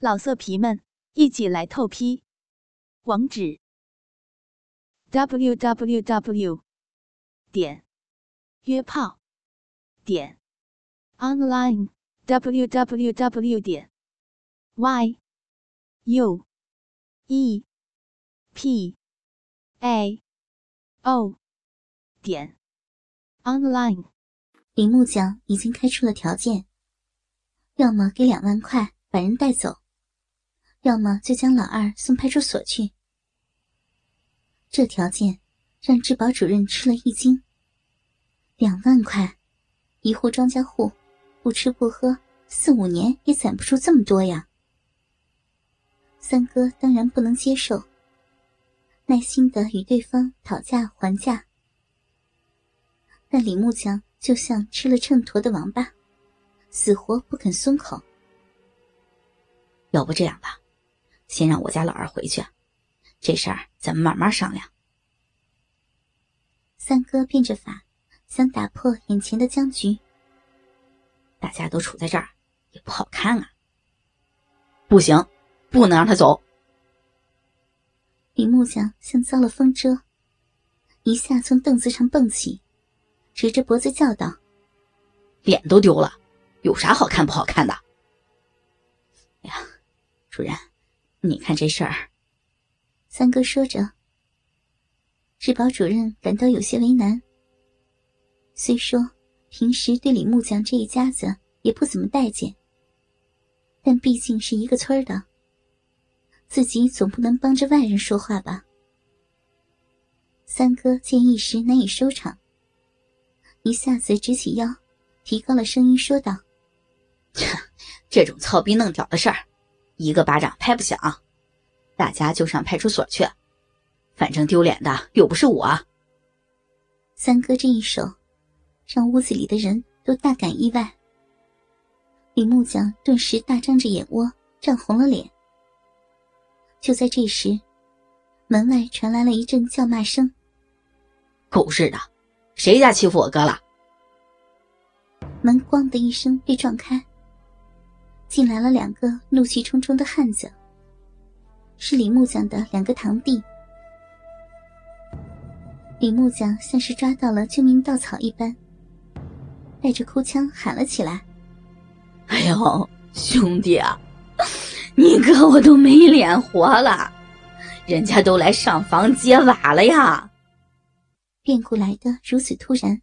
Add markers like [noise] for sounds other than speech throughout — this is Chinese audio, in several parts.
老色皮们，一起来透批！网址：w w w 点约炮点 online w w w 点 y u e p a o 点 online。李木匠已经开出了条件，要么给两万块把人带走。要么就将老二送派出所去。这条件让质保主任吃了一惊。两万块，一户庄稼户，不吃不喝，四五年也攒不出这么多呀。三哥当然不能接受，耐心的与对方讨价还价。但李木匠就像吃了秤砣的王八，死活不肯松口。要不这样吧。先让我家老二回去，这事儿咱们慢慢商量。三哥变着法想打破眼前的僵局。大家都处在这儿，也不好看啊。不行，不能让他走。李木匠像遭了风蛰，一下从凳子上蹦起，直着脖子叫道：“脸都丢了，有啥好看不好看的？”哎呀，主任。你看这事儿，三哥说着，质保主任感到有些为难。虽说平时对李木匠这一家子也不怎么待见，但毕竟是一个村的，自己总不能帮着外人说话吧。三哥见一时难以收场，一下子直起腰，提高了声音说道：“ [laughs] 这种操逼弄屌的事儿。”一个巴掌拍不响，大家就上派出所去，反正丢脸的又不是我。三哥这一手，让屋子里的人都大感意外。李木匠顿时大张着眼窝，涨红了脸。就在这时，门外传来了一阵叫骂声：“狗日的，谁家欺负我哥了？”门“咣”的一声被撞开。进来了两个怒气冲冲的汉子，是李木匠的两个堂弟。李木匠像是抓到了救命稻草一般，带着哭腔喊了起来：“哎呦，兄弟啊，你哥我都没脸活了，人家都来上房揭瓦了呀！”变故来的如此突然，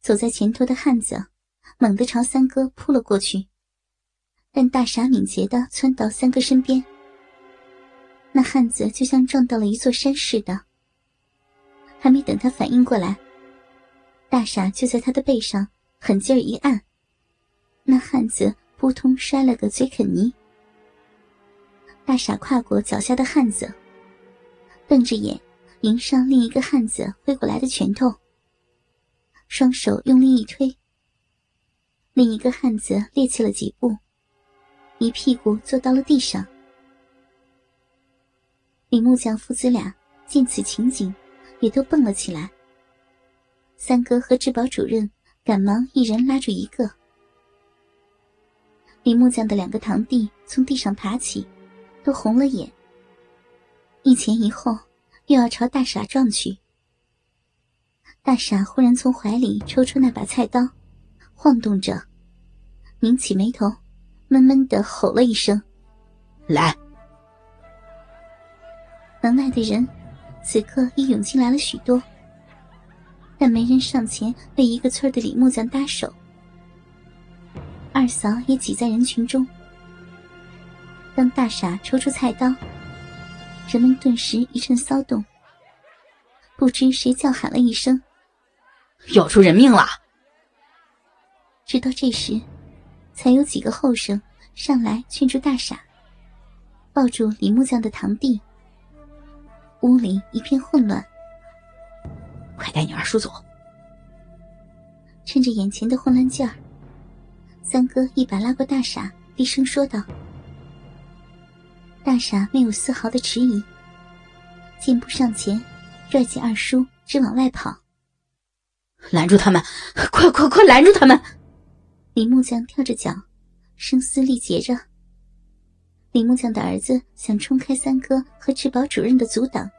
走在前头的汉子猛地朝三哥扑了过去。但大傻敏捷的窜到三哥身边，那汉子就像撞到了一座山似的。还没等他反应过来，大傻就在他的背上狠劲儿一按，那汉子扑通摔了个嘴啃泥。大傻跨过脚下的汉子，瞪着眼迎上另一个汉子挥过来的拳头，双手用力一推，另一个汉子趔趄了几步。一屁股坐到了地上。李木匠父子俩见此情景，也都蹦了起来。三哥和质保主任赶忙一人拉住一个。李木匠的两个堂弟从地上爬起，都红了眼，一前一后又要朝大傻撞去。大傻忽然从怀里抽出那把菜刀，晃动着，拧起眉头。闷闷的吼了一声：“来！”门外的人此刻已涌进来了许多，但没人上前为一个村的李木匠搭手。二嫂也挤在人群中。当大傻抽出菜刀，人们顿时一阵骚动。不知谁叫喊了一声：“要出人命了！”直到这时。才有几个后生上来劝住大傻，抱住李木匠的堂弟。屋里一片混乱，快带你二叔走！趁着眼前的混乱劲儿，三哥一把拉过大傻，低声说道：“大傻没有丝毫的迟疑，箭步上前，拽起二叔，直往外跑。拦住他们！快快快，拦住他们！”李木匠跳着脚，声嘶力竭着：“李木匠的儿子想冲开三哥和治保主任的阻挡，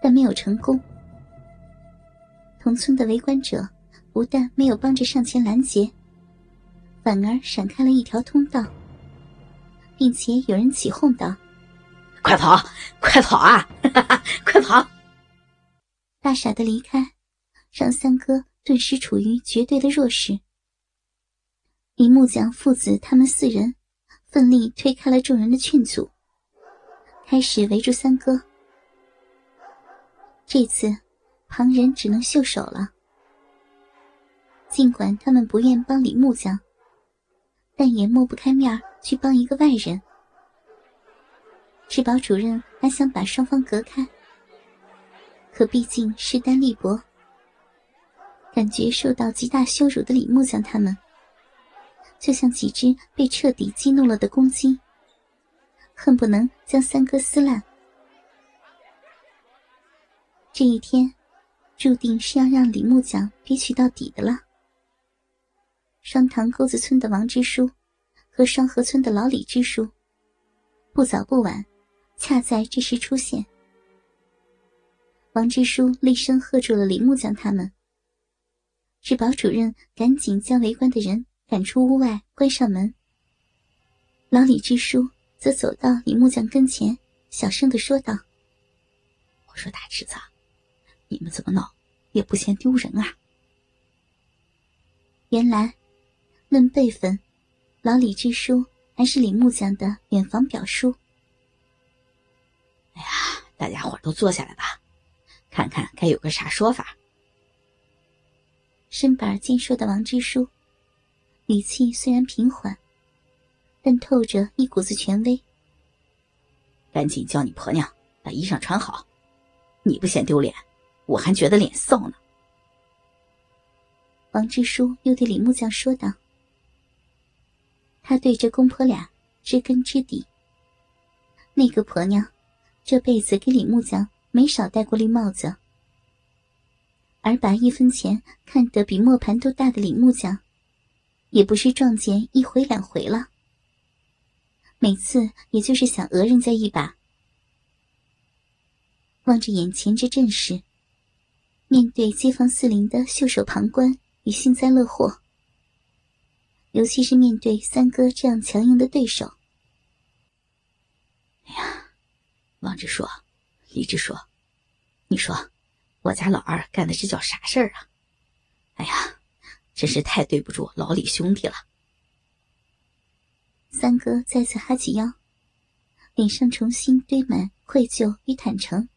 但没有成功。同村的围观者不但没有帮着上前拦截，反而闪开了一条通道，并且有人起哄道：“快跑，快跑啊！[laughs] 快跑！”大傻的离开，让三哥顿时处于绝对的弱势。李木匠父子他们四人。奋力推开了众人的劝阻，开始围住三哥。这次，旁人只能袖手了。尽管他们不愿帮李木匠，但也抹不开面去帮一个外人。治保主任还想把双方隔开，可毕竟势单力薄，感觉受到极大羞辱的李木匠他们。就像几只被彻底激怒了的公鸡，恨不能将三哥撕烂。这一天，注定是要让李木匠憋屈到底的了。双塘沟子村的王支书和双河村的老李支书，不早不晚，恰在这时出现。王支书厉声喝住了李木匠他们，治保主任赶紧将围观的人。赶出屋外，关上门。老李支书则走到李木匠跟前，小声的说道：“我说大侄子，你们怎么闹，也不嫌丢人啊？”原来，论辈分，老李支书还是李木匠的远房表叔。哎呀，大家伙都坐下来吧，看看该有个啥说法。身板健硕的王支书。语气虽然平缓，但透着一股子权威。赶紧叫你婆娘把衣裳穿好，你不嫌丢脸，我还觉得脸臊呢。王支书又对李木匠说道：“他对这公婆俩知根知底。那个婆娘这辈子给李木匠没少戴过绿帽子，而把一分钱看得比磨盘都大的李木匠。”也不是撞见一回两回了，每次也就是想讹人家一把。望着眼前这阵势，面对街坊四邻的袖手旁观与幸灾乐祸，尤其是面对三哥这样强硬的对手，哎呀，王支书、李志说，你说我家老二干的这叫啥事儿啊？哎呀！真是太对不住老李兄弟了。三哥再次哈起腰，脸上重新堆满愧疚与坦诚，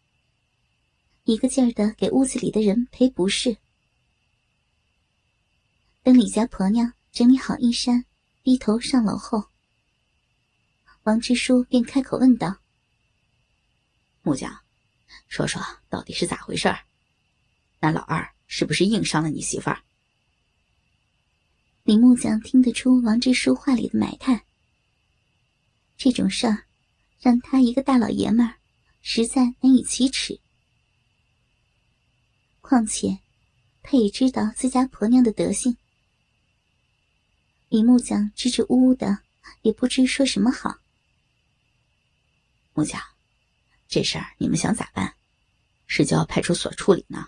一个劲儿的给屋子里的人赔不是。等李家婆娘整理好衣衫，低头上楼后，王支书便开口问道：“木匠，说说到底是咋回事儿？那老二是不是硬伤了你媳妇儿？”李木匠听得出王支书话里的埋汰，这种事儿让他一个大老爷们儿实在难以启齿。况且，他也知道自家婆娘的德性。李木匠支支吾吾的，也不知说什么好。木匠，这事儿你们想咋办？是交派出所处理呢，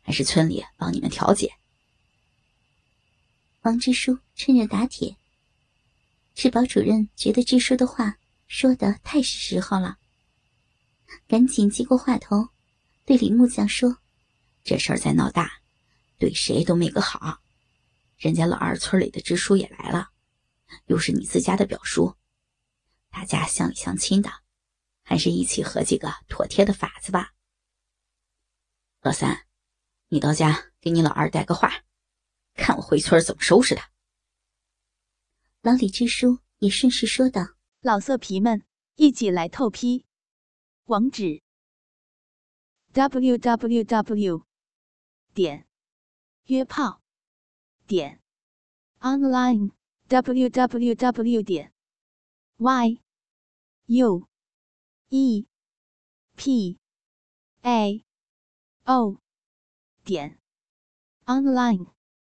还是村里帮你们调解？王支书趁热打铁。治保主任觉得支书的话说的太是时候了，赶紧接过话头，对李木匠说：“这事儿再闹大，对谁都没个好。人家老二村里的支书也来了，又是你自家的表叔，大家乡里乡亲的，还是一起合计个妥帖的法子吧。老三，你到家给你老二带个话。”看我回村怎么收拾他！老李支书也顺势说道：“老色皮们，一起来透批！网址：w w w 点约炮点 online w w w 点 y u e p a o 点 online。”